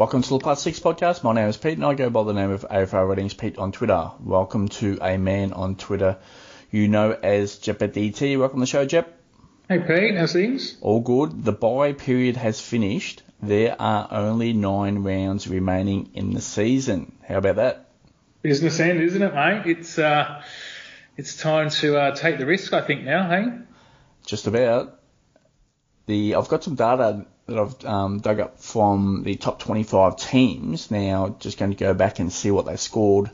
Welcome to the Plus Six podcast. My name is Pete and I go by the name of AFL Ratings Pete on Twitter. Welcome to a man on Twitter you know as DT. Welcome to the show, Jep. Hey Pete, how's things? All good. The bye period has finished. There are only nine rounds remaining in the season. How about that? Business end, isn't it, mate? It's uh, it's time to uh, take the risk, I think now, hey? Just about. The I've got some data that I've um, dug up from the top 25 teams. Now, just going to go back and see what they scored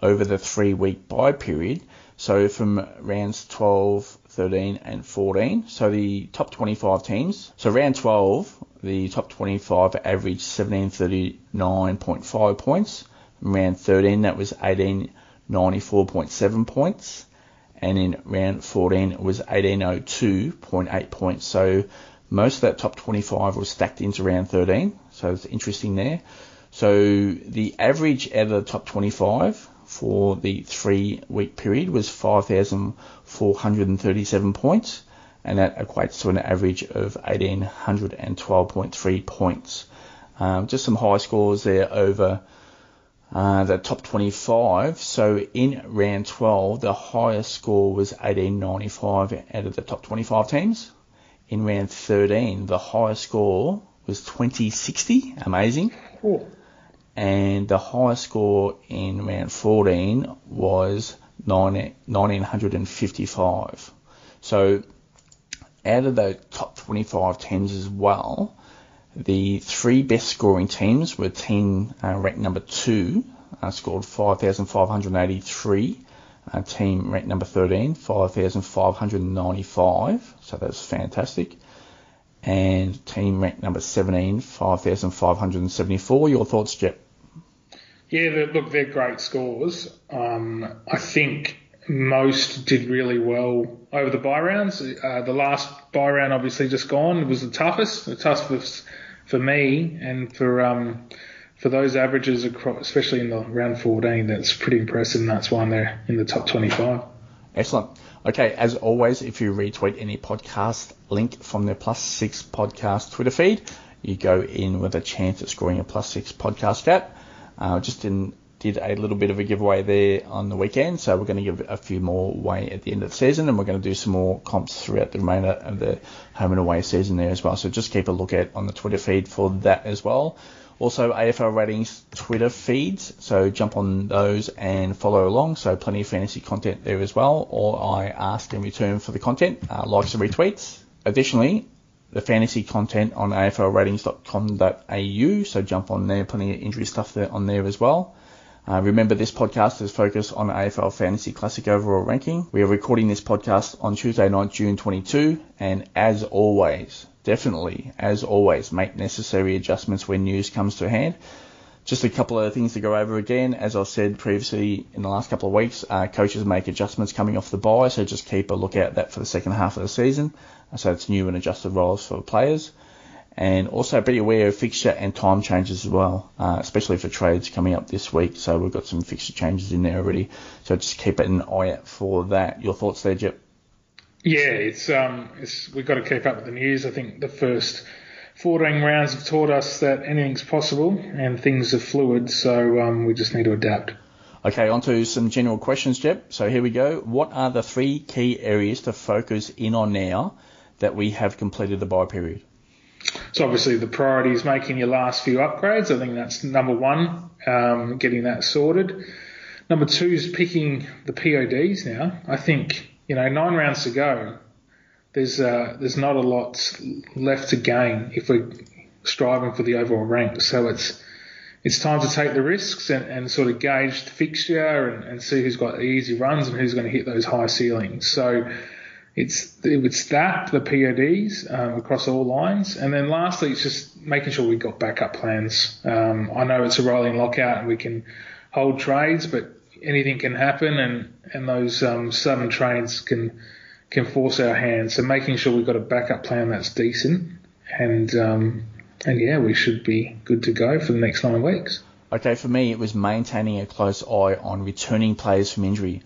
over the three-week bye period. So from rounds 12, 13, and 14. So the top 25 teams. So round 12, the top 25 averaged 1739.5 points. round 13, that was 1894.7 points. And in round 14, it was 1802.8 points. So most of that top 25 was stacked into round 13, so it's interesting there. So the average out of the top 25 for the three week period was 5,437 points, and that equates to an average of 1,812.3 points. Um, just some high scores there over uh, the top 25. So in round 12, the highest score was 1895 out of the top 25 teams in round 13, the highest score was 2060. Amazing. Cool. And the highest score in round 14 was 1955. So out of the top 25 teams as well, the three best scoring teams were team uh, ranked number two, uh, scored 5,583 uh, team ranked number 13, 5,595, so that's fantastic. And team ranked number 17, 5,574. Your thoughts, Jep? Yeah, look, they're great scores. Um, I think most did really well over the bye rounds. Uh, the last bye round, obviously, just gone was the toughest. The toughest for me and for um, for those averages, especially in the round 14, that's pretty impressive, and that's why they're in the top 25. Excellent. Okay, as always, if you retweet any podcast link from the Plus Six podcast Twitter feed, you go in with a chance at scoring a Plus Six podcast cap. Uh, just in, did a little bit of a giveaway there on the weekend, so we're going to give a few more away at the end of the season, and we're going to do some more comps throughout the remainder of the home and away season there as well. So just keep a look at on the Twitter feed for that as well. Also, AFL Ratings Twitter feeds, so jump on those and follow along. So, plenty of fantasy content there as well. Or I ask in return for the content, uh, likes and retweets. Additionally, the fantasy content on aflratings.com.au, so jump on there, plenty of injury stuff there on there as well. Uh, remember, this podcast is focused on AFL Fantasy Classic overall ranking. We are recording this podcast on Tuesday night, June 22, and as always, definitely, as always, make necessary adjustments when news comes to hand. Just a couple of things to go over again. As I said previously in the last couple of weeks, uh, coaches make adjustments coming off the bye, so just keep a lookout that for the second half of the season. So it's new and adjusted roles for players. And also be aware of fixture and time changes as well, uh, especially for trades coming up this week. So we've got some fixture changes in there already. So just keep an eye out for that. Your thoughts there, Jep? Yeah, it's um, it's, we've got to keep up with the news. I think the first 14 rounds have taught us that anything's possible and things are fluid, so um, we just need to adapt. Okay, on to some general questions, Jep. So here we go. What are the three key areas to focus in on now that we have completed the bye period? So obviously the priority is making your last few upgrades. I think that's number one, um, getting that sorted. Number two is picking the PODs now. I think you know, nine rounds to go. There's uh, there's not a lot left to gain if we're striving for the overall rank. So it's it's time to take the risks and, and sort of gauge the fixture and, and see who's got the easy runs and who's going to hit those high ceilings. So it's it's that the PODs um, across all lines, and then lastly, it's just making sure we've got backup plans. Um, I know it's a rolling lockout and we can hold trades, but anything can happen, and and those um, sudden trades can can force our hand. So making sure we've got a backup plan that's decent, and um, and yeah, we should be good to go for the next nine weeks. Okay, for me, it was maintaining a close eye on returning players from injury.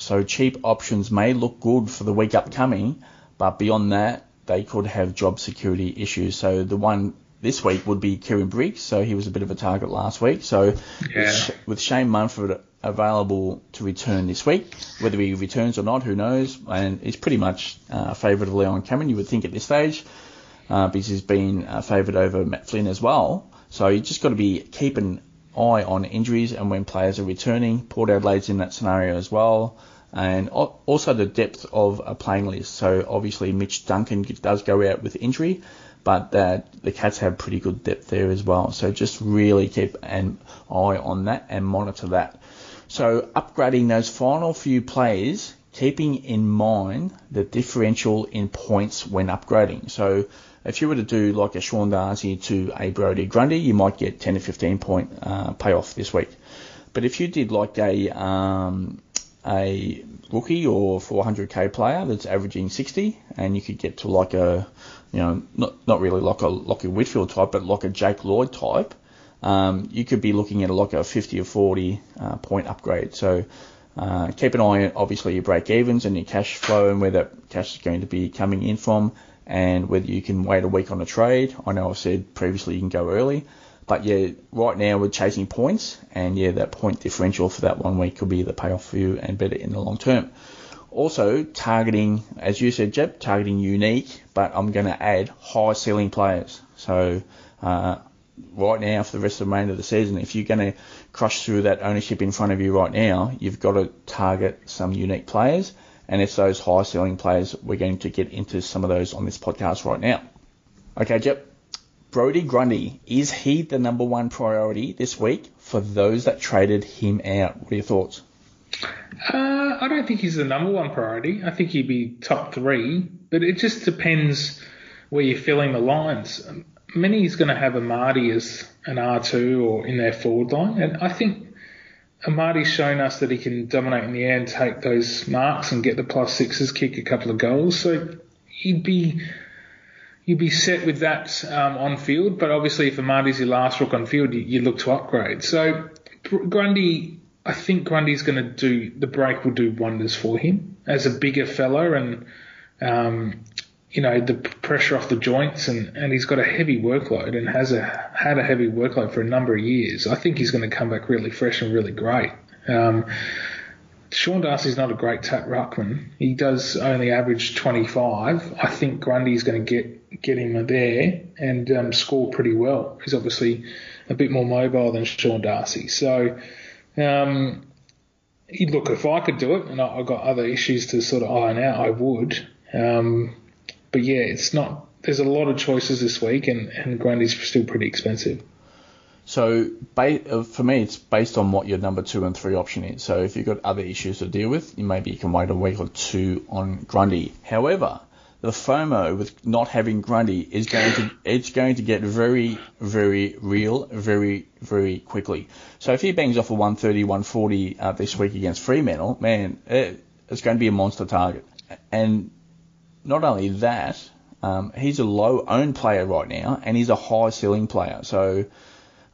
So cheap options may look good for the week upcoming, but beyond that, they could have job security issues. So the one this week would be Kieran Briggs, so he was a bit of a target last week. So Yeah. with, Shane Mumford available to return this week, whether he returns or not, who knows? And he's pretty much uh, favourite of Leon Cameron, you would think at this stage, uh, because he's been uh, favoured over Matt Flynn as well. So you just got to be keep an eye on injuries and when players are returning. Port Adelaide's in that scenario as well. And also the depth of a playing list. So obviously Mitch Duncan does go out with injury, but that the Cats have pretty good depth there as well. So just really keep an eye on that and monitor that. So upgrading those final few players, keeping in mind the differential in points when upgrading. So if you were to do like a Sean Darcy to a Brodie Grundy, you might get 10 to 15 point uh, payoff this week. But if you did like a um, a rookie or 400k player that's averaging 60, and you could get to like a, you know, not not really like a Lachie Whitfield type, but like a Jake Lloyd type, um, you could be looking at a, like a 50 or 40 uh, point upgrade. So uh, keep an eye on obviously your break evens and your cash flow and where that cash is going to be coming in from, and whether you can wait a week on a trade. I know I've said previously you can go early. But yeah, right now we're chasing points, and yeah, that point differential for that one week could be the payoff for you and better in the long term. Also, targeting, as you said, Jep, targeting unique, but I'm going to add high ceiling players. So, uh, right now for the rest of the remainder of the season, if you're going to crush through that ownership in front of you right now, you've got to target some unique players, and it's those high ceiling players. We're going to get into some of those on this podcast right now. Okay, Jep. Brodie Grundy, is he the number one priority this week for those that traded him out? What are your thoughts? Uh, I don't think he's the number one priority. I think he'd be top three, but it just depends where you're filling the lines. Many's going to have Amartey as an R2 or in their forward line, and I think Amartey's shown us that he can dominate in the air and take those marks and get the plus sixes, kick a couple of goals. So he'd be you'd be set with that um, on field. But obviously, if Amartey's your last rook on field, you, you look to upgrade. So Grundy, I think Grundy's going to do the break will do wonders for him as a bigger fellow and. Um, you know the pressure off the joints and, and he's got a heavy workload and has a had a heavy workload for a number of years. I think he's going to come back really fresh and really great. Um, Sean Darcy's not a great tap ruckman. He does only average 25. I think Grundy's going to get get him there and um, score pretty well. He's obviously a bit more mobile than Sean Darcy. So, um, look, if I could do it, and I, have got other issues to sort of iron out, I would. Um, but yeah, it's not. There's a lot of choices this week, and, and Grundy's still pretty expensive. So for me, it's based on what your number two and three option is. So if you've got other issues to deal with, you maybe you can wait a week or two on Grundy. However, the FOMO with not having Grundy is going to it's going to get very very real very very quickly. So if he bangs off a 130 140 uh, this week against Fremantle, man, it, it's going to be a monster target. And not only that, um, he's a low owned player right now, and he's a high ceiling player. So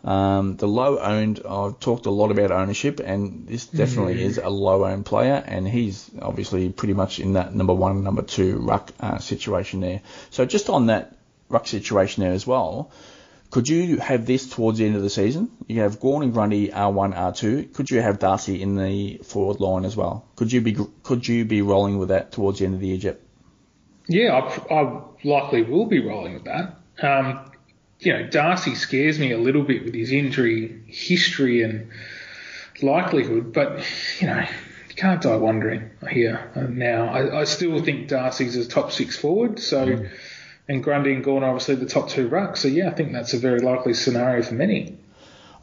um, the low owned, I've talked a lot about ownership, and this definitely is a low owned player, and he's obviously pretty much in that number one, number two ruck uh, situation there. So just on that ruck situation there as well, could you have this towards the end of the season? You have Gawn and Grundy R1, R2. Could you have Darcy in the forward line as well? Could you be could you be rolling with that towards the end of the year, Jep? Yeah, I, I likely will be rolling with that. Um, you know, Darcy scares me a little bit with his injury history and likelihood, but you know, you can't die wondering here now. I, I still think Darcy's a top six forward, so mm. and Grundy and Gawn are obviously the top two rucks. So yeah, I think that's a very likely scenario for many.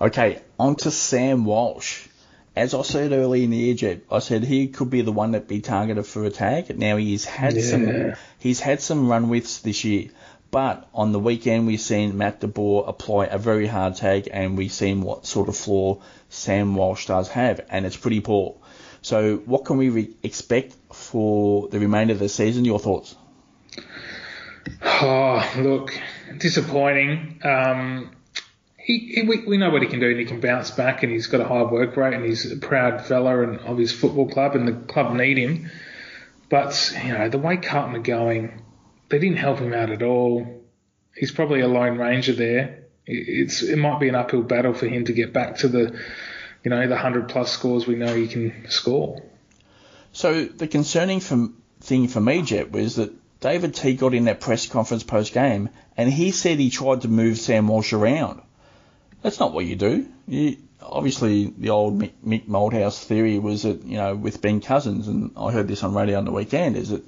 Okay, on to Sam Walsh. As I said early in the year, I said he could be the one that be targeted for a tag. Now he's had yeah. some he's had some run withs this year. But on the weekend, we've seen Matt DeBoer apply a very hard tag, and we've seen what sort of floor Sam Walsh does have, and it's pretty poor. So, what can we re- expect for the remainder of the season? Your thoughts? Oh, look, disappointing. Um, he, he, we, we know what he can do, and he can bounce back, and he's got a high work rate, and he's a proud fella and of his football club, and the club need him. But you know the way Carlton are going, they didn't help him out at all. he's probably a lone ranger there. It's it might be an uphill battle for him to get back to the, you know, the hundred plus scores we know he can score. So the concerning from, thing for me, Jep, was that David Teague got in that press conference post game and he said he tried to move Sam Walsh around. That's not what you do. You, obviously, the old Mick, Mick Malthouse theory was that, you know, with Ben Cousins, and I heard this on radio on the weekend, is that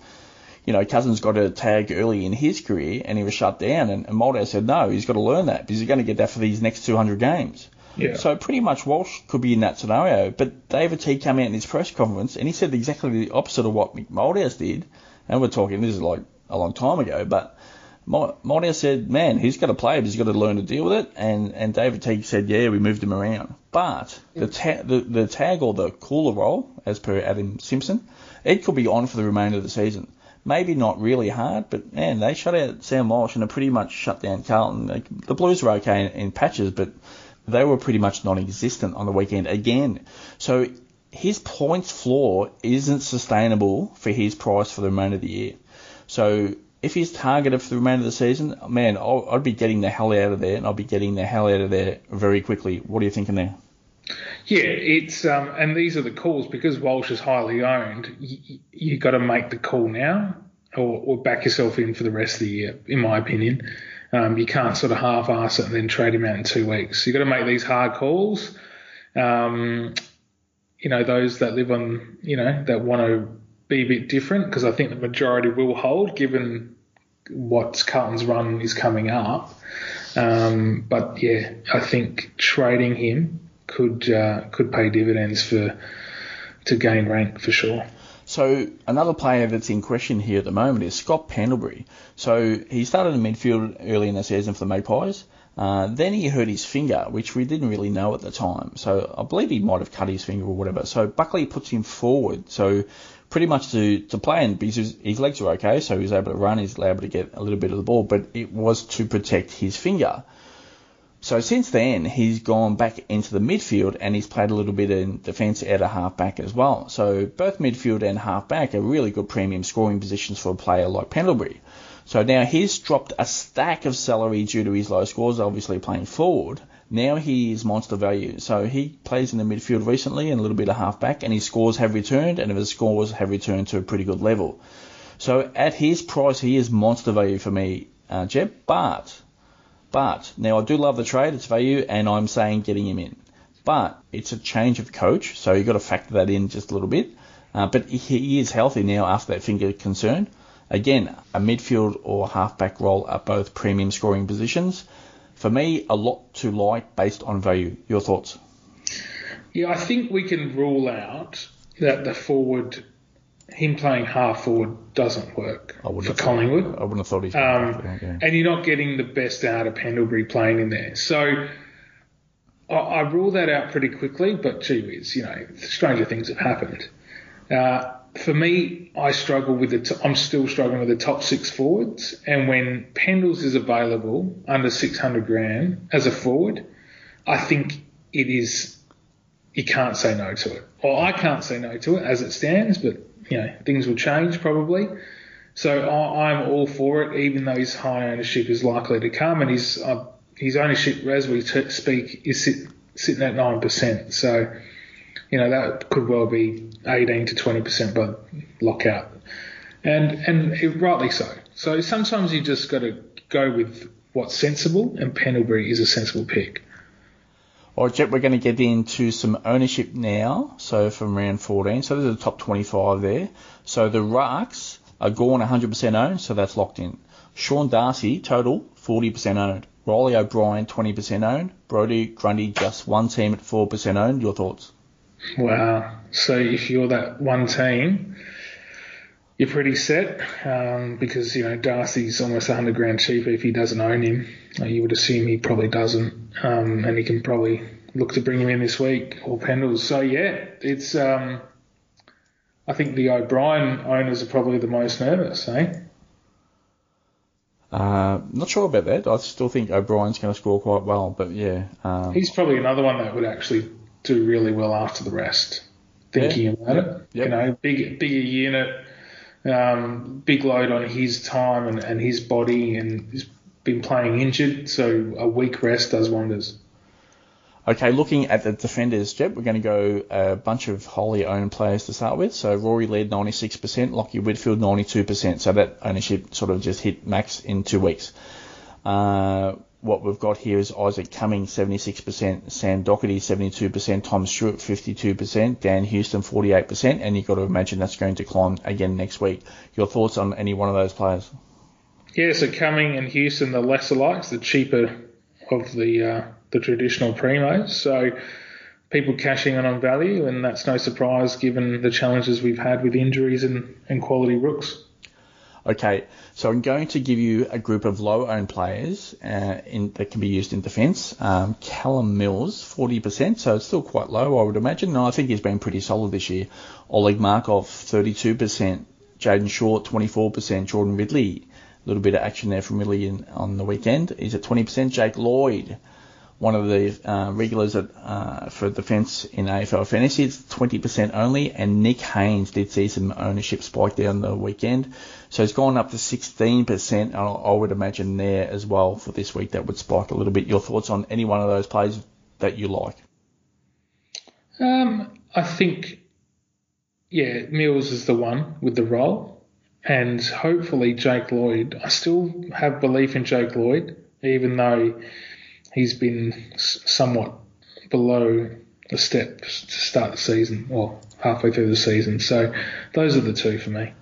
you know, Cousins got a tag early in his career and he was shut down. And, and Malthouse said, no, he's got to learn that because he's going to get that for these next 200 games. Yeah. So pretty much Walsh could be in that scenario. But David Teague came out in his press conference and he said exactly the opposite of what Mick Malthouse did. And we're talking, this is like a long time ago, but Malthouse said, man, he's got to play it. He's got to learn to deal with it. And, and David Teague said, yeah, we moved him around. But the, ta- the, the tag or the cooler role, as per Adam Simpson, it could be on for the remainder of the season maybe not really hard, but man, they shut out Sam Walsh and they pretty much shut down Carlton. Like, the Blues were okay in, in patches, but they were pretty much non-existent on the weekend again. So his points floor isn't sustainable for his price for the remainder of the year. So if he's targeted for the remainder of the season, man, i would be getting the hell out of there, and I'll be getting the hell out of there very quickly. What are you thinking there? Yeah, it's um, and these are the calls because Walsh is highly owned. You, you got to make the call now, or, or, back yourself in for the rest of the year. In my opinion, um, you can't sort of half-ass it and then trade him out in two weeks. You got to make these hard calls. Um, you know, those that live on, you know, that want to be a bit different because I think the majority will hold given what Carlton's run is coming up. Um, but yeah, I think trading him could uh, could pay dividends for to gain rank for sure. So another player that's in question here at the moment is Scott Pendlebury. So he started in midfield early in the season for the Magpies. Uh, then he hurt his finger, which we didn't really know at the time. So I believe he might have cut his finger or whatever. So Buckley puts him forward. So pretty much to, to play and because his, legs were okay, so he was able to run, he's able to get a little bit of the ball, but it was to protect his finger. So since then, he's gone back into the midfield and he's played a little bit in defence at a halfback as well. So both midfield and halfback are really good premium scoring positions for a player like Pendlebury. So now he's dropped a stack of salary due to his low scores, obviously playing forward. Now he is monster value. So he plays in the midfield recently and a little bit of halfback, and his scores have returned, and his scores have returned to a pretty good level. So at his price, he is monster value for me, uh, Jep. But but now I do love the trade, it's value, and I'm saying getting him in. But it's a change of coach, so you've got to factor that in just a little bit. Uh, but he is healthy now after that finger concern. Again, a midfield or halfback role are both premium scoring positions. For me, a lot to like based on value. Your thoughts? Yeah, I think we can rule out that the forward him playing half forward doesn't work for Collingwood. I wouldn't have thought he's. Um, yeah. And you're not getting the best out of Pendlebury playing in there. So I, I rule that out pretty quickly. But gee whiz, you know, stranger things have happened. Uh, for me, I struggle with the. T- I'm still struggling with the top six forwards. And when Pendles is available under 600 grand as a forward, I think it is. You can't say no to it. Well, I can't say no to it as it stands, but you know, things will change probably. So I, am all for it, even though his high ownership is likely to come, and his uh, his ownership, as we t- speak, is sit, sitting at nine percent. So you know that could well be 18 to 20 percent by lockout, and and it, rightly so. So sometimes you just got to go with what's sensible, and Pendlebury is a sensible pick. All right, Jep, we're going to get into some ownership now. So from round 14, so there's the top 25 there. So the Rucks are gone 100% owned, so that's locked in. Sean Darcy, total 40% owned. Riley O'Brien, 20% owned. Brodie Grundy, just one team at 4% owned. Your thoughts? Wow. So if you're that one team, you're pretty set um, because you know Darcy's almost 100 grand cheaper if he doesn't own him. Uh, you would assume he probably doesn't, um, and he can probably look to bring him in this week or Pendles. So yeah, it's. Um, I think the O'Brien owners are probably the most nervous, eh? Uh, not sure about that. I still think O'Brien's going to score quite well, but yeah. Um, He's probably another one that would actually do really well after the rest. Thinking yeah, about yep, it, you know, big bigger unit, um, big load on his time and, and his body and he's been playing injured, so a week rest does wonders. Okay, looking at the defenders, Jep, we're going to go a bunch of wholly owned players to start with. So Rory Laird 96%, Lachie Whitfield 92%. So that ownership sort of just hit max in two weeks. Uh, what we've got here is Isaac Cumming 76%, Sam Docherty 72%, Tom Stewart 52%, Dan Houston 48%, and you've got to imagine that's going to climb again next week. Your thoughts on any one of those players? Yeah, so Cumming and Houston, the lesser likes, the cheaper of the uh, the traditional primos. So people cashing in on value, and that's no surprise given the challenges we've had with injuries and, and quality rooks. Okay, so I'm going to give you a group of low-owned players uh, in, that can be used in defence. Um, Callum Mills, 40%, so it's still quite low, I would imagine. No, I think he's been pretty solid this year. Oleg Markov, 32%. Jayden Short, 24%. Jordan Ridley, a little bit of action there from Ridley in, on the weekend. He's at 20%. Jake Lloyd, one of the uh, regulars at, uh, for defence in AFL fantasy. It's 20% only, and Nick Haynes did see some ownership spike there on the weekend. So it's gone up to 16%. I would imagine there as well for this week that would spike a little bit. Your thoughts on any one of those plays that you like? Um, I think, yeah, Mills is the one with the role, and hopefully Jake Lloyd. I still have belief in Jake Lloyd, even though he's been somewhat below the step to start the season, or halfway through the season. So those are the two for me.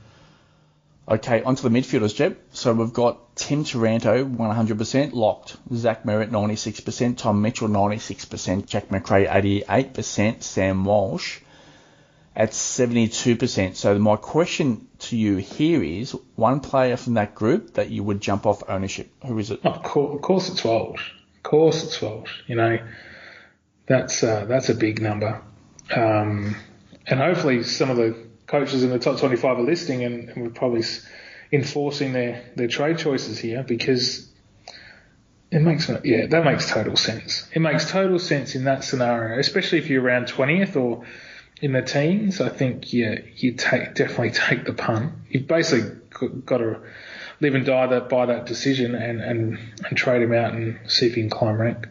Okay, onto the midfielders, Jep. So we've got Tim Taranto, 100% locked. Zach Merrett, 96%. Tom Mitchell, 96%. Jack Macrae, 88%. Sam Walsh at 72%. So my question to you here is one player from that group that you would jump off ownership. Who is it? Of course, of course it's Walsh course it's Walsh. You know, that's uh, that's a big number. Um, and hopefully some of the coaches in the top 25 are listening and, and we're probably enforcing their, their trade choices here because it makes yeah that makes total sense. It makes total sense in that scenario, especially if you're around 20th or in the teens. I think yeah you take definitely take the pun. You've basically got to live and die that by that decision and, and, and trade him out and see if he can climb rank.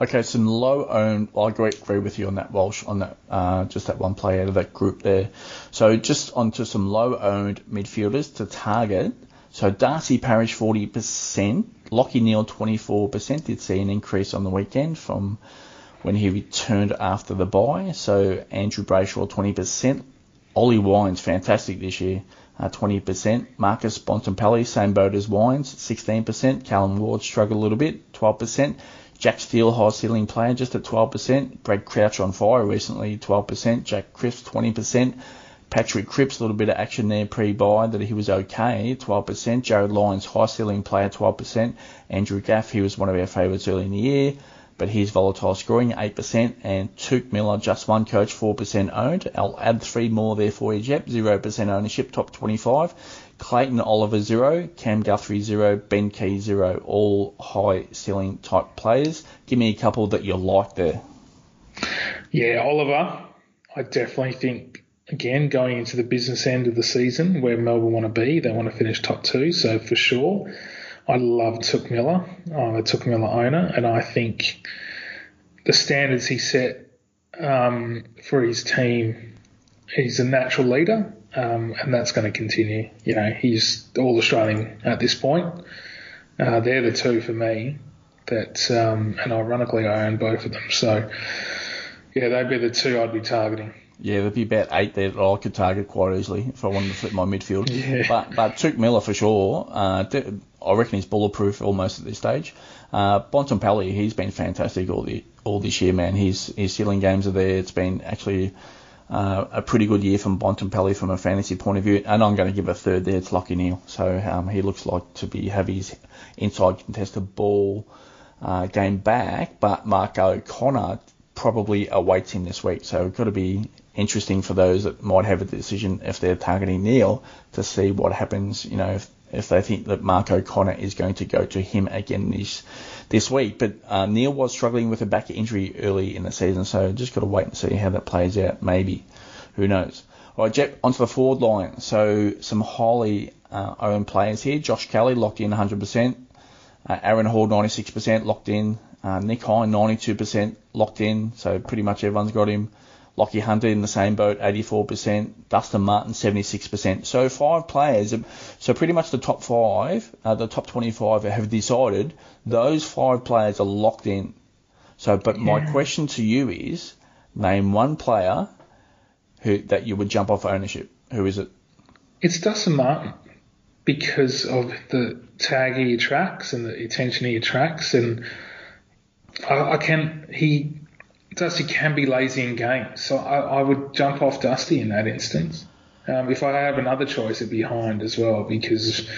Okay, some low owned. I agree, with you on that Walsh on that uh, just that one player out of that group there. So just onto some low owned midfielders to target. So Darcy Parish 40%, Lachie Neale 24% did see an increase on the weekend from when he returned after the bye. So Andrew Brayshaw 20%, Ollie Wines fantastic this year uh, 20%. Marcus Bontempelli, same boat as Wines, 16%. Callan Ward struggled a little bit, 12%. Jack Steele, high ceiling player, just at 12%. Brad Crouch on fire recently, 12%. Jack Crisp, 20%. Patrick Cripps, a little bit of action there pre-bye that he was okay, 12%. Jarryd Lyons, high ceiling player, 12%. Andrew Gaff, he was one of our favourites early in the year but he's volatile scoring 8%, and Touk Miller, just one coach, 4% owned. I'll add three more there for you, Jep, 0% ownership, top 25. Clayton Oliver, 0. Cam Guthrie, 0. Ben Keays, 0. All high ceiling type players. Give me a couple that you like there. Yeah, Oliver, I definitely think, again, going into the business end of the season where Melbourne want to be, they want to finish top two, so for sure. I love Touk Miller. I'm a Touk Miller owner, and I think the standards he set um, for his team, he's a natural leader, um, and that's going to continue. You know, he's all Australian at this point. Uh, they're the two for me that, um, and ironically, I own both of them. So, yeah, they'd be the two I'd be targeting. Yeah, there'd be about eight there that I could target quite easily if I wanted to flip my midfield. Yeah. But but Touk Miller for sure. Uh, I reckon he's bulletproof almost at this stage. Uh, Bontempelli, he's been fantastic all the all this year, man. His his ceiling games are there. It's been actually uh, a pretty good year from Bontempelli from a fantasy point of view, and I'm going to give a third there. It's Lachie Neale. So um, he looks like to be have his inside contested ball uh, game back, but Mark O'Connor probably awaits him this week. So it's got to be interesting for those that might have a decision if they're targeting Neale to see what happens. You know, if, if they think that Mark O'Connor is going to go to him again this this week. But uh, Neale was struggling with a back injury early in the season, so just got to wait and see how that plays out. Maybe, who knows? All right, Jep, onto the forward line. So some highly uh, owned players here. Josh Kelly locked in 100%. Uh, Aaron Hall, 96% locked in. Uh, Nick Hind, 92% locked in. So pretty much everyone's got him. Lachie Hunter in the same boat, 84%. Dustin Martin, 76%. So five players. So pretty much the top five, uh, the top 25 have decided those five players are locked in. So, but yeah. my question to you is, name one player who that you would jump off ownership. Who is it? It's Dustin Martin because of the tag he attracts and the attention he attracts, and I, I can he Dusty can be lazy in games, so I, I would jump off Dusty in that instance. Um, if I have another choice, it'd be Hind as well because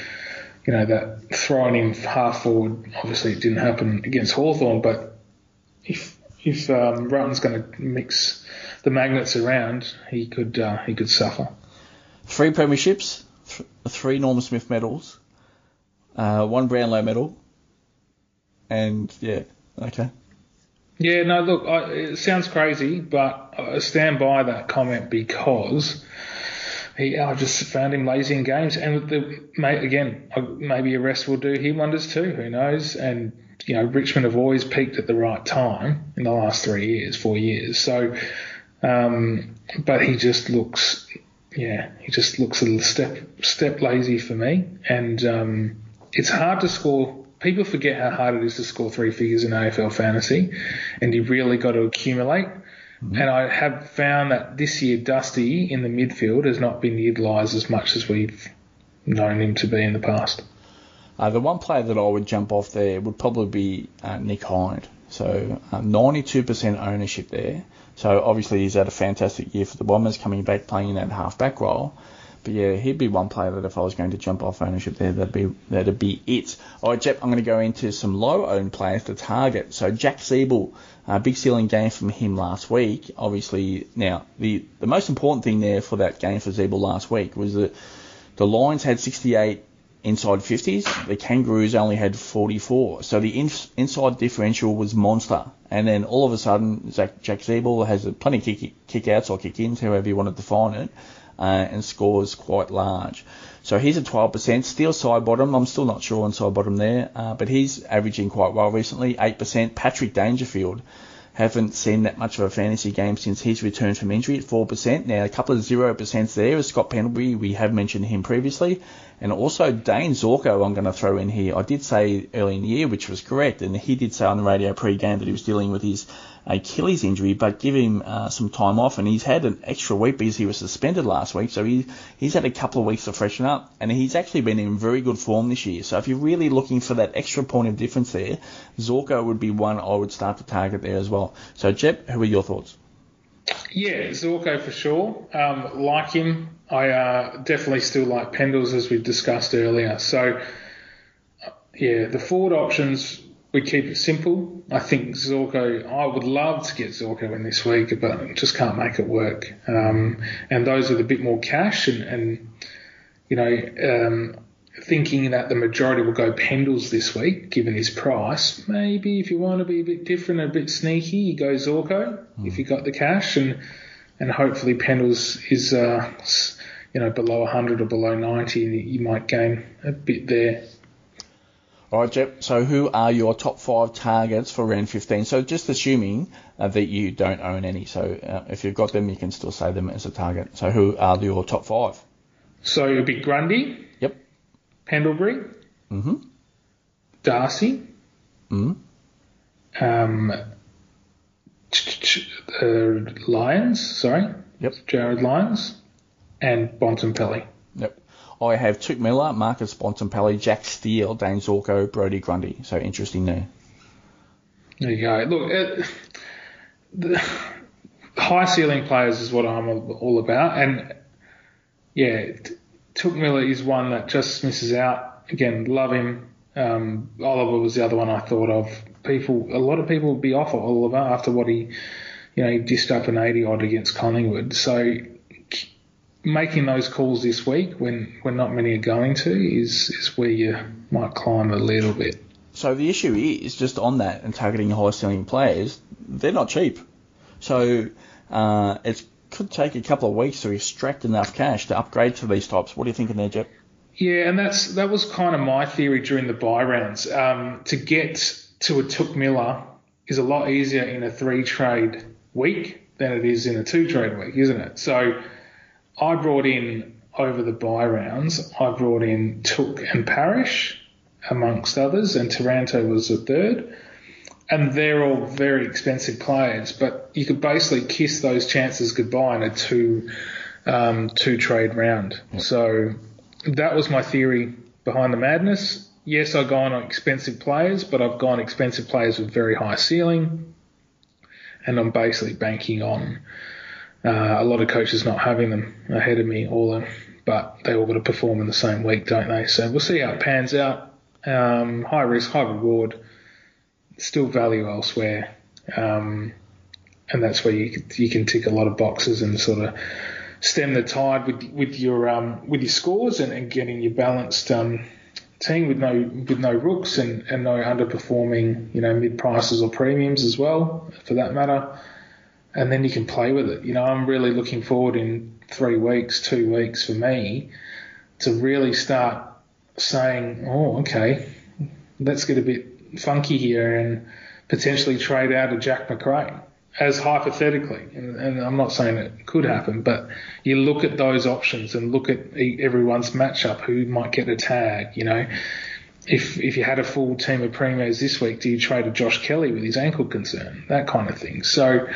you know that throwing him half forward obviously it didn't happen against Hawthorn, but if if um, Rutten's going to mix the magnets around, he could uh, he could suffer. Three premierships, th- three Norm Smith medals, uh, one Brownlow medal, and yeah, okay. Yeah, no, look, I, it sounds crazy, but I stand by that comment because he, I just found him lazy in games, and the again, maybe a rest will do him wonders too. Who knows? And you know, Richmond have always peaked at the right time in the last three years, four years. So, um, but he just looks, yeah, he just looks a little step step lazy for me, and um, it's hard to score people forget how hard it is to score three figures in AFL fantasy, and you really got to accumulate. Mm-hmm. And I have found that this year Dusty in the midfield has not been utilised as much as we've known him to be in the past. Uh, the one player that I would jump off there would probably be uh, Nick Hind. So uh, 92% ownership there. So obviously he's had a fantastic year for the Bombers, coming back playing in that half back role. But yeah, he'd be one player that if I was going to jump off ownership there, that'd be that'd be it. All right, Jep, I'm going to go into some low-owned players to target. So Jack Ziebell, uh, big ceiling game from him last week. Obviously, now the the most important thing there for that game for Ziebell last week was that the Lions had 68 inside 50s. The Kangaroos only had 44. So the in, inside differential was monster. And then all of a sudden, Zach, Jack Ziebell has plenty of kick, kick outs or kick ins, however you want to define it uh, and scores quite large. So he's at 12%. Steele Sidebottom. I'm still not sure on Sidebottom there, uh, but he's averaging quite well recently, 8%. Patrick Dangerfield, haven't seen that much of a fantasy game since his return from injury at 4%. Now, a couple of 0% there is Scott Pendlebury. We have mentioned him previously. And also Dane Zorko, I'm going to throw in here. I did say early in the year, which was correct, and he did say on the radio pre-game that he was dealing with his Achilles injury, but give him uh, some time off. And he's had an extra week because he was suspended last week, so he, he's had a couple of weeks to freshen up. And he's actually been in very good form this year. So if you're really looking for that extra point of difference there, Zorko would be one I would start to target there as well. So Jep, who are your thoughts? Yeah, Zorko for sure. Um, like him, I uh, definitely still like Pendles as we've discussed earlier. So, uh, yeah, the forward options we keep it simple. I think Zorko, I would love to get Zorko in this week, but just can't make it work. Um, and those with a bit more cash and, and you know, um, thinking that the majority will go Pendles this week, given his price. Maybe if you want to be a bit different, a bit sneaky, you go Zorko mm. if you got the cash, and and hopefully Pendles is uh, you know below 100 or below 90, and you might gain a bit there. All right, Jep. So, who are your top five targets for round 15? So, just assuming uh, that you don't own any. So, uh, if you've got them, you can still say them as a target. So, who are your top five? So, it'd be Grundy. Yep. Pendlebury. Mm-hmm. Darcy. Mm-hmm. Um, uh, Lyons. Sorry. Yep. Jarryd Lyons. And Bontempelli. I have Touk Miller, Marcus Bontempelli, Jack Steele, Dane Zorko, Brodie Grundy. So interesting there. There you go. Look, it, the high ceiling players is what I'm all about, and yeah, Touk Miller is one that just misses out. Again, love him. Um, Oliver was the other one I thought of. People, a lot of people would be off Oliver after what he, you know, he dished up an 80 odd against Collingwood. So making those calls this week when, when not many are going to is, is where you might climb a little bit. So the issue is just on that and targeting high ceiling players, they're not cheap. So uh, it could take a couple of weeks to extract enough cash to upgrade to these types. What do you think in there, Jep? Yeah, and that's that was kind of my theory during the bye rounds. Um, to get to a Touk Miller is a lot easier in a three trade week than it is in a two trade week, isn't it? So I brought in over the bye rounds, I brought in Touk and Parish amongst others, and Taranto was the third. And they're all very expensive players, but you could basically kiss those chances goodbye in a two um, two trade round. So that was my theory behind the madness. Yes, I've gone on expensive players, but I've gone expensive players with very high ceiling, and I'm basically banking on uh, a lot of coaches not having them ahead of me, all of, them, but they all got to perform in the same week, don't they? So we'll see how it pans out. Um, high risk, high reward, still value elsewhere, um, and that's where you you can tick a lot of boxes and sort of stem the tide with with your um, with your scores and, and getting your balanced um, team with no with no rooks and, and no underperforming you know mid prices or premiums as well for that matter. And then you can play with it. You know, I'm really looking forward in three weeks, two weeks for me to really start saying, oh, okay, let's get a bit funky here and potentially trade out a Jack Macrae as hypothetically, and, and, I'm not saying it could happen, but you look at those options and look at everyone's matchup, who might get a tag, you know. If if you had a full team of premiers this week, do you trade a Josh Kelly with his ankle concern? That kind of thing. So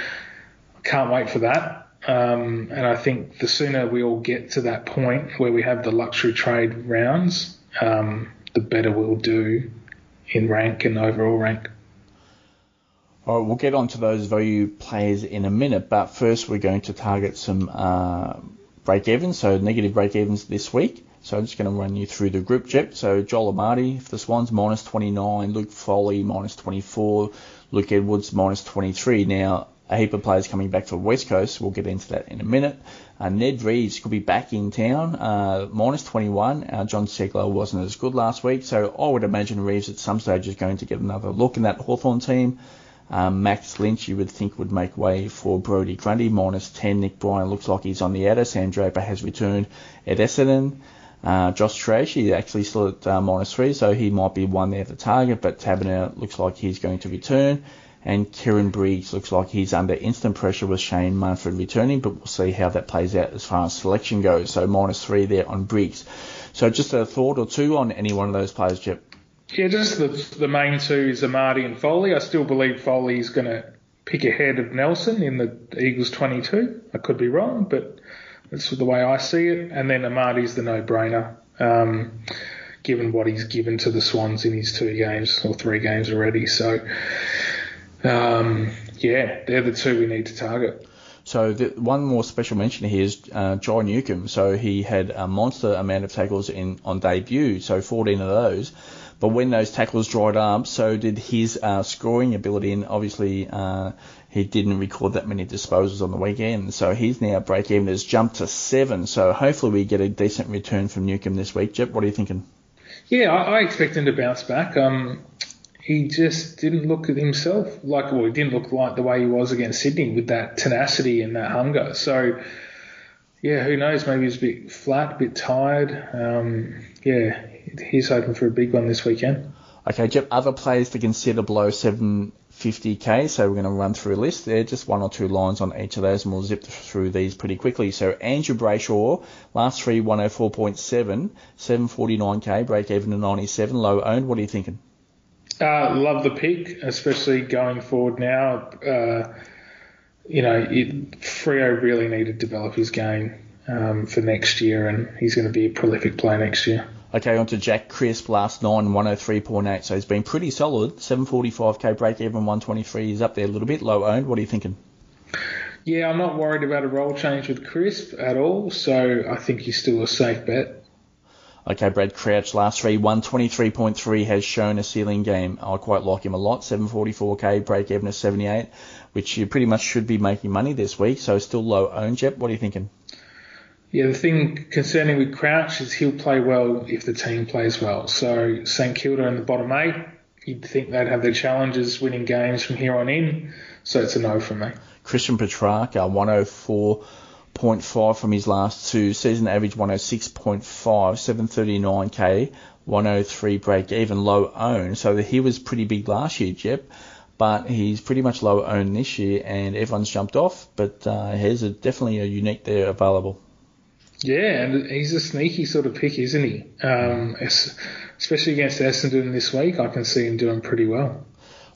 can't wait for that. Um, and I think the sooner we all get to that point where we have the luxury trade rounds, um, the better we'll do in rank and overall rank. All right, we'll get on to those value players in a minute, but first we're going to target some uh, break evens, so negative break evens this week. So I'm just going to run you through the group Jep. So Joel Amartey for the Swans minus 29, Luke Foley minus 24, Luke Edwards minus 23. Now a heap of players coming back to the West Coast. We'll get into that in a minute. Uh, Ned Reeves could be back in town, uh, minus 21. Uh, Jon Ceglar wasn't as good last week, so I would imagine Reeves at some stage is going to get another look in that Hawthorn team. Um, Max Lynch, you would think, would make way for Brodie Grundy, minus 10. Nick Bryan looks like he's on the outer. Sam Draper has returned at Essendon. Uh, Josh Treacy actually still at uh, minus 3, so he might be one there to target, but Taberner looks like he's going to return and Kieran Briggs looks like he's under instant pressure with Shane Mumford returning, but we'll see how that plays out as far as selection goes. So minus three there on Briggs. So just a thought or two on any one of those players, Jep. Yeah, just the the main two is Amartey and Foley. I still believe Foley is going to pick ahead of Nelson in the Eagles 22. I could be wrong, but that's the way I see it. And then Amartey's the no-brainer, um, given what he's given to the Swans in his two games or three games already. So um, yeah, they're the two we need to target. So the, one more special mention here is uh, John Newcombe. So he had a monster amount of tackles in on debut, so 14 of those. But when those tackles dried up, so did his uh, scoring ability, and obviously uh, he didn't record that many disposals on the weekend. So he's now break even has jumped to seven. So hopefully we get a decent return from Newcombe this week. Jep, what are you thinking? Yeah, I, I expect him to bounce back. Um, he just didn't look at himself like, well, he didn't look like the way he was against Sydney with that tenacity and that hunger. So, yeah, who knows? Maybe he's a bit flat, a bit tired. Um, yeah, he's hoping for a big one this weekend. Okay, Jep, other players to consider below 750k, so we're going to run through a list there, just one or two lines on each of those, and we'll zip through these pretty quickly. So Andrew Brayshaw, last three 104.7, 749k, break even to 97, low owned. What are you thinking? Uh, love the pick, especially going forward now. Uh, you know, it, Freo really need to develop his game um, for next year, and he's going to be a prolific player next year. Okay, on to Jack Crisp, last nine, 103.8. So he's been pretty solid. 745k break even, 123. He's up there a little bit, low owned. What are you thinking? Yeah, I'm not worried about a role change with Crisp at all, so I think he's still a safe bet. Okay, Brad Crouch, last three, 123.3 has shown a ceiling game. I quite like him a lot. 744k, break even of 78, which you pretty much should be making money this week. So still low owned, Jep. What are you thinking? Yeah, the thing concerning with Crouch is he'll play well if the team plays well. So St Kilda in the bottom eight, you'd think they'd have their challenges winning games from here on in. So it's a no from me. Christian Petracca, 104 0.5 from his last two. Season average 106.5, 739k, 103 break even, low own. So he was pretty big last year, Jep. But he's pretty much low own this year, and everyone's jumped off. But uh, here's a, definitely a unique there available. Yeah, and he's a sneaky sort of pick, isn't he? Um, especially against Essendon this week, I can see him doing pretty well.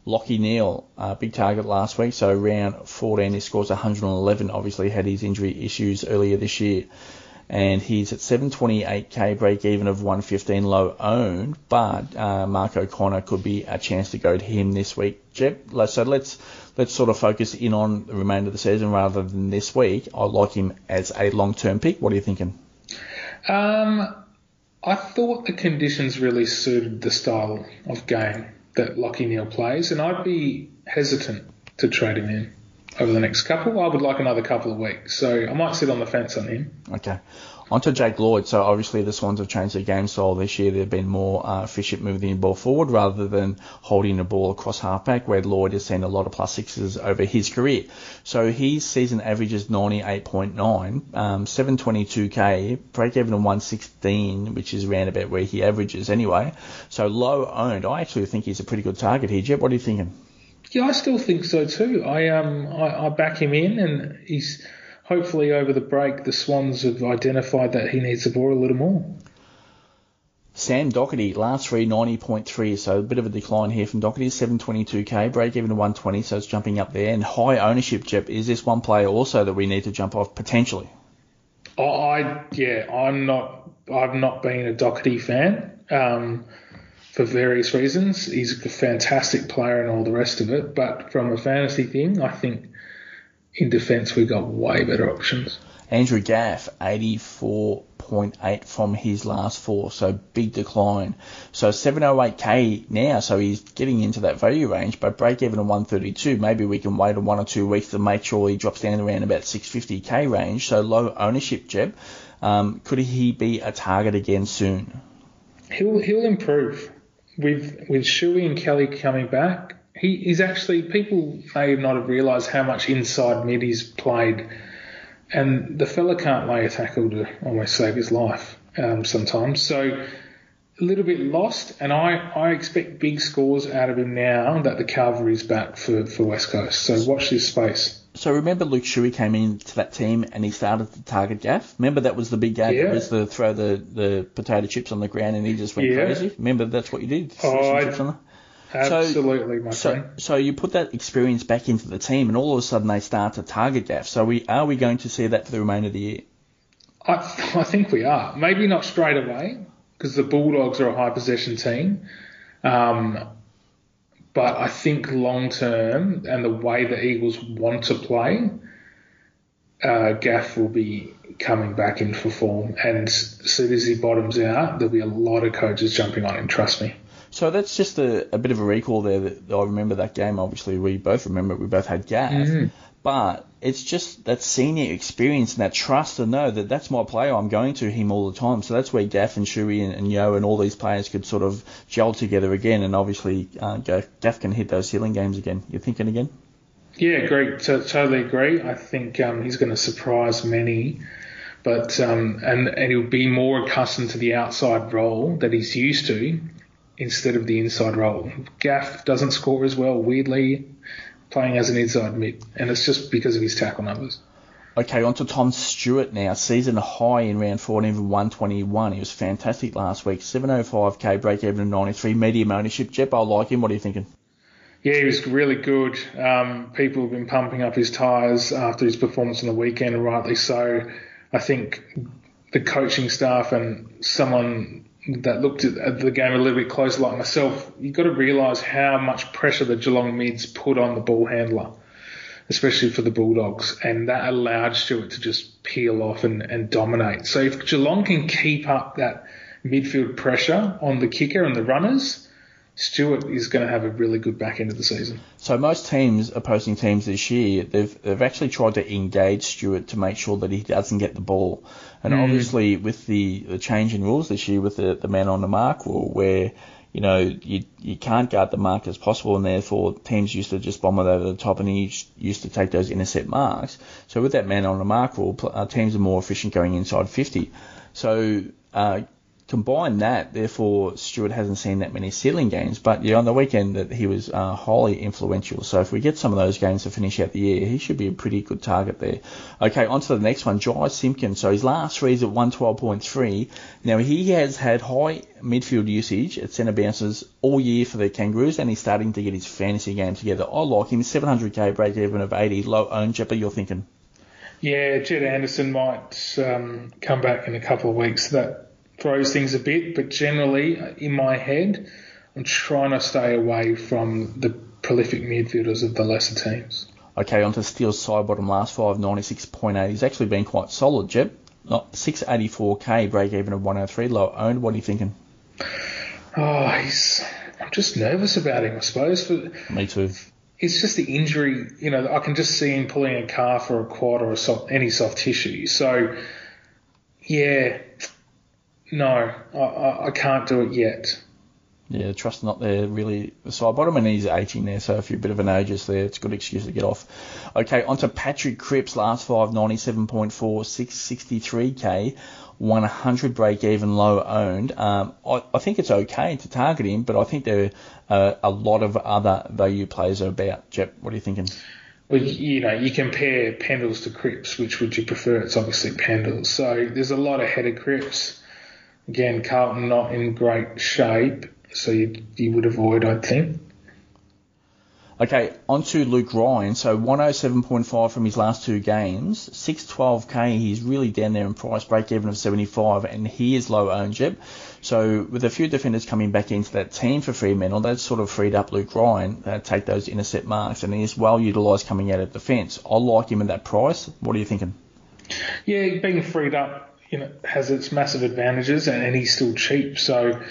Lachie Neale, uh, big target last week, so round 14 he scores 111. Obviously had his injury issues earlier this year, and he's at 728k break even of 115 low owned. But uh, Mark O'Connor could be a chance to go to him this week. So let's let's sort of focus in on the remainder of the season rather than this week. I like him as a long term pick. What are you thinking? Um, I thought the conditions really suited the style of game that Lachie Neale plays, and I'd be hesitant to trade him in over the next couple. I would like another couple of weeks, so I might sit on the fence on him. Okay. On to Jake Lloyd. So obviously the Swans have changed their game style this year. They've been more uh, efficient moving the ball forward rather than holding the ball across halfback, where Lloyd has seen a lot of plus sixes over his career. So his season average is 98.9, um, 722k, break even on 116, which is around about where he averages anyway. So low owned. I actually think he's a pretty good target here. Jep, what are you thinking? Yeah, I still think so too. I um I, I back him in, and he's hopefully over the break the Swans have identified that he needs the ball a little more. Sam Docherty, last three, 90.3, so a bit of a decline here from Docherty, 722k, break even to 120, so it's jumping up there. And high ownership, Jep, is this one player also that we need to jump off potentially? I, yeah, I'm not, I've not been a Docherty fan um, for various reasons. He's a fantastic player and all the rest of it, but from a fantasy thing, I think in defence, we've got way better options. Andrew Gaff, 84.8 from his last four, so big decline. So 708k now, so he's getting into that value range, but break even at 132. Maybe we can wait a one or two weeks to make sure he drops down around about 650k range, so low ownership, Jep. Um, could he be a target again soon? He'll he'll improve with with Shuey and Kelly coming back he, he's actually people may not have realised how much inside mid he's played, and the fella can't lay a tackle to almost save his life um, sometimes. So a little bit lost, and I, I expect big scores out of him now that the cavalry's back for, for West Coast. So watch this space. So remember Luke Shuey came into that team and he started to target Gaff. Remember that was the big game. Yeah. It was the throw the, the potato chips on the ground and he just went yeah. crazy. Remember that's what you did. Oh, I, Absolutely, my so, friend. So you put that experience back into the team, and all of a sudden they start to target Gaff. So we are we going to see that for the remainder of the year? I, I think we are. Maybe not straight away because the Bulldogs are a high possession team. Um, but I think long term and the way the Eagles want to play, uh, Gaff will be coming back in for form. And as soon as he bottoms out, there'll be a lot of coaches jumping on him. Trust me. So that's just a, a bit of a recall there. That I remember that game. Obviously, we both remember. It. We both had Gaff, mm-hmm. but it's just that senior experience and that trust to know that that's my player. I'm going to him all the time. So that's where Gaff and Shuey and, and Yeo and all these players could sort of gel together again. And obviously, uh, Gaff can hit those ceiling games again. You're thinking again? Yeah, agree. T- totally agree. I think um, he's going to surprise many but um, and and he'll be more accustomed to the outside role that he's used to instead of the inside role. Gaff doesn't score as well, weirdly, playing as an inside mid, and it's just because of his tackle numbers. Okay, on to Tom Stewart now. Season high in round four and even 121. He was fantastic last week. 705k break even 93. Medium ownership. Jep, I like him. What are you thinking? Yeah, he was really good. Um, people have been pumping up his tyres after his performance on the weekend, and rightly so. I think the coaching staff and someone that looked at the game a little bit closer, like myself, you've got to realise how much pressure the Geelong mids put on the ball handler, especially for the Bulldogs, and that allowed Stewart to just peel off and, and dominate. So if Geelong can keep up that midfield pressure on the kicker and the runners, Stewart is going to have a really good back end of the season. So most teams, opposing teams this year, they've they've actually tried to engage Stewart to make sure that he doesn't get the ball. And mm. obviously with the, the change in rules this year with the, the man on the mark rule where you know, you you can't guard the mark as possible, and therefore teams used to just bomb it over the top, and he used to take those intercept marks. So with that man on the mark rule, uh, teams are more efficient going inside 50. So uh, combine that, therefore Stewart hasn't seen that many ceiling games. But yeah, on the weekend that he was uh, highly influential. So if we get some of those games to finish out the year, he should be a pretty good target there. Okay, on to the next one, Jy Simpkin. So his last three is at 112.3. Now he has had high midfield usage at centre bounces all year for the Kangaroos, and he's starting to get his fantasy game together. I like him. 700k break even of 80, low own. Jepper, you're thinking? Yeah, Jed Anderson might um, come back in a couple of weeks. That throws things a bit, but generally uh, in my head, I'm trying to stay away from the prolific midfielders of the lesser teams. Okay, on to Steele's Sidebottom last five, 96.8. He's actually been quite solid, Jep. Not 684k, break even of 103, low owned. What are you thinking? Oh, he's. I'm just nervous about him, I suppose. For, Me too. It's just the injury. You know, I can just see him pulling a calf or a quad or a soft, any soft tissue. So, yeah, no, I, I can't do it yet. Yeah, trust not there really the Sidebottom, and he's 18 there, so if you're a bit of an ageist there, it's a good excuse to get off. Okay, on to Patrick Cripps, last five, 97.4, 663k, 100 break even, low owned. Um, I, I, think it's okay to target him, but I think there are uh, a lot of other value players about. Jep, what are you thinking? Well, you know, you compare Pendles to Cripps, which would you prefer? It's obviously Pendles. So there's a lot ahead of Cripps. Again, Carlton not in great shape, so you, you would avoid, I think. Okay, on to Luke Ryan. So 107.5 from his last two games, 612k. He's really down there in price, break even of 75, and he is low ownership. So with a few defenders coming back into that team for Fremantle, that's sort of freed up Luke Ryan to take those intercept marks, and he is well utilised coming out of defence. I like him at that price. What are you thinking? Yeah, being freed up you know, has its massive advantages, and, and he's still cheap. So,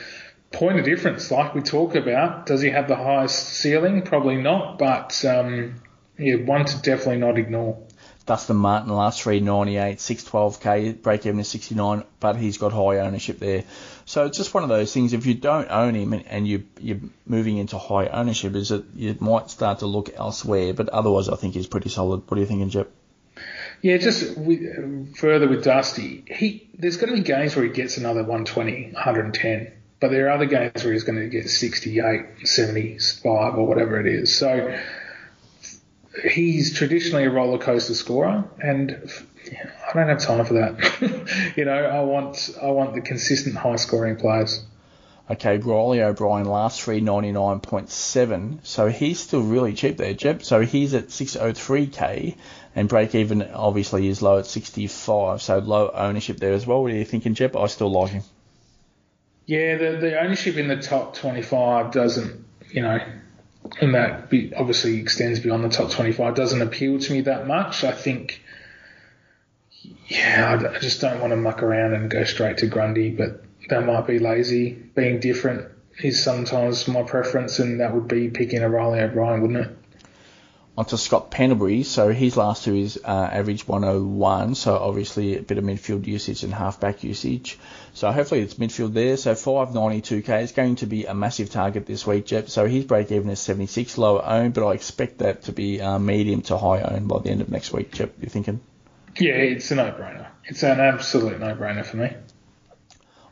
point of difference, like we talk about, does he have the highest ceiling? Probably not, but um, yeah, one to definitely not ignore. Dustin Martin last three ninety eight, six twelve k, break even is sixty nine, but he's got high ownership there. So it's just one of those things. If you don't own him and you you're moving into high ownership, is that you might start to look elsewhere. But otherwise, I think he's pretty solid. What are you thinking, Jep? Yeah, just with, um, further with Dusty, he there's going to be games where he gets another 120, 110, but there are other games where he's going to get 68, 75, or whatever it is. So he's traditionally a roller coaster scorer, and I don't have time for that. you know, I want I want the consistent high scoring players. Okay, Riley O'Brien last three ninety nine point seven, so he's still really cheap there, Jep. So he's at six oh three k, and break even obviously is low at sixty five, so low ownership there as well. What are you thinking, Jep? I still like him. Yeah, the the ownership in the top twenty five doesn't, you know, and that obviously extends beyond the top twenty five doesn't appeal to me that much. I think. Yeah, I just don't want to muck around and go straight to Grundy, but that might be lazy. Being different is sometimes my preference, and that would be picking a Riley O'Brien, wouldn't it? On to Scott Pendlebury. So his last two is uh, average 101. So obviously a bit of midfield usage and halfback usage. So hopefully it's midfield there. So 592k is going to be a massive target this week, Jep. So his break even is 76 lower owned, but I expect that to be uh, medium to high owned by the end of next week, Jep. You thinking? Yeah, it's a no-brainer. It's an absolute no-brainer for me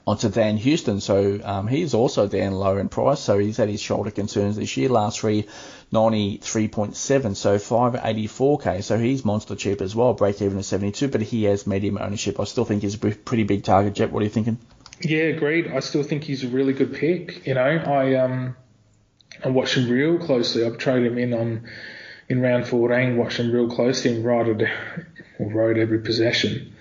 onto Dan Houston. So um, he's also down low in price. So he's had his shoulder concerns this year. Last three, 93.7. So 584k. So he's monster cheap as well. Break even at 72, but he has medium ownership. I still think he's a pretty big target. Jep, what are you thinking? Yeah, agreed. I still think he's a really good pick. You know, I um, I watched him real closely. I've traded him in on in round 14, watched him real closely and rode, rode every possession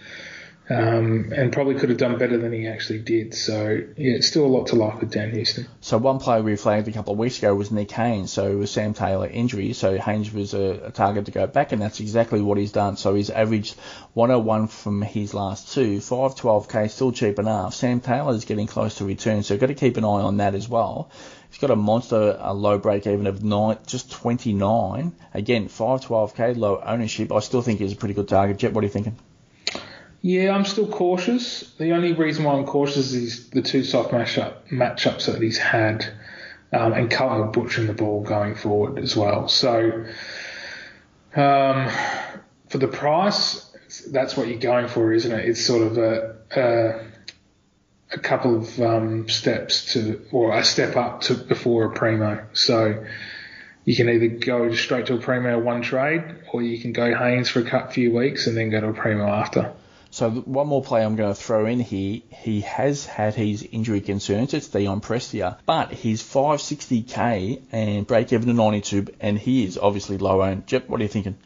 um, and probably could have done better than he actually did. So yeah, still a lot to like with Dan Houston. So one player we flagged a couple of weeks ago was Nick Haynes. So it was Sam Taylor injury, so Haynes was a, a, target to go back, and that's exactly what he's done. So he's averaged 101 from his last two, 512k, still cheap enough. Sam Taylor is getting close to return, so got to keep an eye on that as well. He's got a monster a low break even of nine, just 29. Again, 512k, low ownership. I still think he's a pretty good target. Jep, what are you thinking? Yeah, I'm still cautious. The only reason why I'm cautious is the two soft matchup matchups that he's had. um, and Carlton were butchering the ball going forward as well. So um, for the price, that's what you're going for, isn't it? It's sort of a a, a couple of um, steps to, or a step up to before a primo. So you can either go straight to a primo one trade, or you can go Haynes for a cut few weeks and then go to a primo after. So one more player I'm going to throw in here. He has had his injury concerns. It's Dion Prestia, but he's 560k and break even to 92, and he is obviously low owned. Jep, what are you thinking?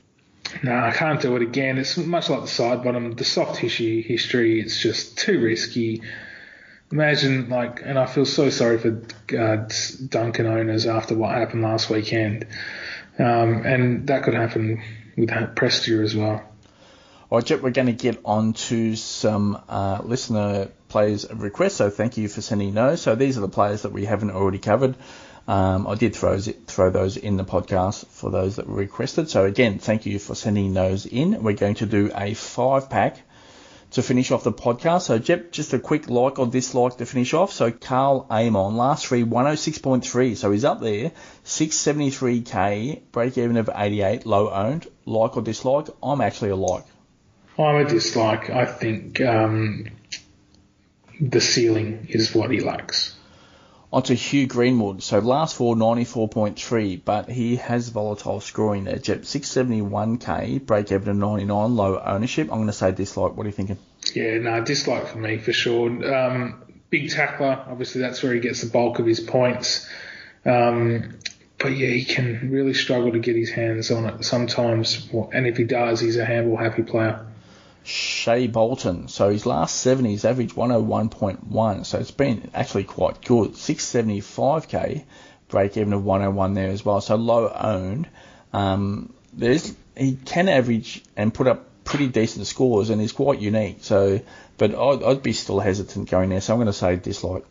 No, I can't do it again. It's much like the Sidebottom. the soft tissue history. It's just too risky. Imagine like, and I feel so sorry for uh, Duncan owners after what happened last weekend, um, and that could happen with Prestia as well. We're going to get on to some uh, listener players requests. So thank you for sending those. So these are the players that we haven't already covered. Um, I did throw throw those in the podcast for those that were requested. So again, thank you for sending those in. We're going to do a five pack to finish off the podcast. So Jep, just a quick like or dislike to finish off. So Carl Amon, last three, 106.3. So he's up there, 673k, break even of 88, low owned. Like or dislike? I'm actually a like. I'm a dislike. I think um, the ceiling is what he lacks onto Hugh Greenwood. So last four, 94.3, but he has volatile scoring there. Jep 671k, break even to 99, low ownership. I'm going to say dislike. What are you thinking? Yeah, no, dislike for me for sure. Um, big tackler, obviously that's where he gets the bulk of his points. Um, but yeah, he can really struggle to get his hands on it sometimes. And if he does, he's a handball happy player. Shai Bolton. So his last seven, he's averaged 101.1. So it's been actually quite good. 675k, break even of 101 there as well. So low owned. Um, there's he can average and put up pretty decent scores and he's quite unique. So, but I'd, I'd be still hesitant going there. So I'm going to say dislike.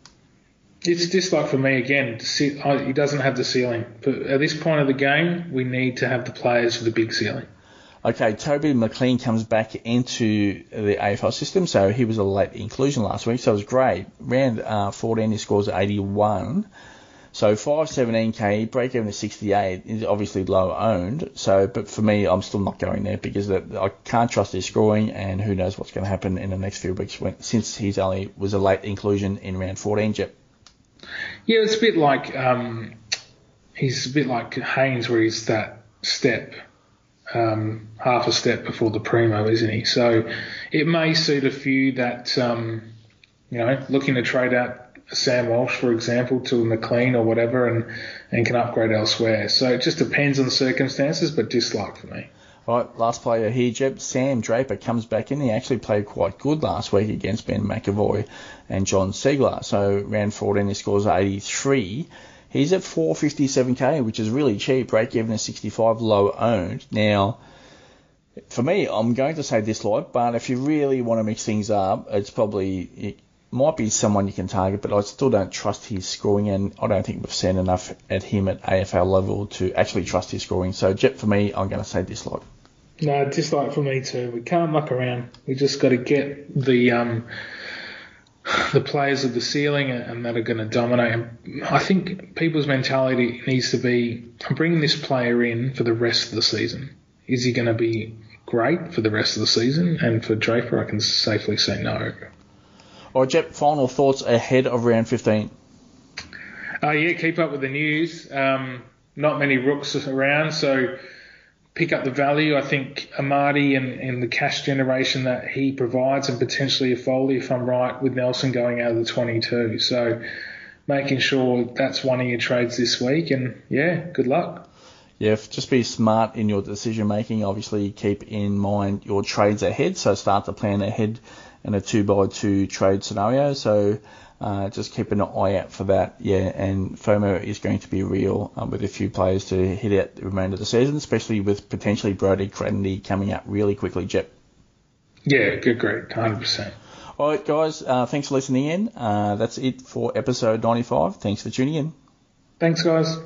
It's dislike for me again. He doesn't have the ceiling. But at this point of the game, we need to have the players for the big ceiling. Okay, Toby McLean comes back into the AFL system, so he was a late inclusion last week, so it was great. Round uh, 14, he scores 81. So 517k, break even to 68 is obviously low owned. So, but for me, I'm still not going there because I can't trust his scoring, and who knows what's going to happen in the next few weeks when, since he's only was a late inclusion in round 14. Jep. Yeah, it's a bit like um, he's a bit like Haynes, where he's that step um, half a step before the primo, isn't he? So it may suit a few that, um, you know, looking to trade out Sam Walsh, for example, to McLean or whatever, and, and can upgrade elsewhere. So it just depends on circumstances, but dislike for me. All right, last player here, Jep. Sam Draper comes back in. He actually played quite good last week against Ben McEvoy and Jon Ceglar. So round 14, he scores 83. He's at 457k, which is really cheap. Break even at 65, low owned. Now, for me, I'm going to say dislike, but if you really want to mix things up, it's probably it might be someone you can target. But I still don't trust his scoring, and I don't think we've seen enough at him at AFL level to actually trust his scoring. So, Jep for me, I'm going to say dislike. No, dislike for me too. We can't muck around. We just got to get the um, the players of the ceiling and that are going to dominate. I think people's mentality needs to be I'm bringing this player in for the rest of the season. Is he going to be great for the rest of the season? And for Draper, I can safely say no. All right, Jep, final thoughts ahead of round 15? Uh, yeah, keep up with the news. Um, not many rooks around, so pick up the value. I think Amartey and, and the cash generation that he provides, and potentially a Foley, if I'm right, with Nelson going out of the 22. So making sure that's one of your trades this week, and yeah, good luck. Yeah, just be smart in your decision making. Obviously, keep in mind your trades ahead. So start to plan ahead in a two by two trade scenario. So uh, just keep an eye out for that. Yeah, and FOMO is going to be real um, with a few players to hit out the remainder of the season, especially with potentially Brodie Grundy coming out really quickly, Jep. Yeah, good, great, 100%. All right, guys, uh, thanks for listening in. Uh, that's it for episode 95. Thanks for tuning in. Thanks, guys.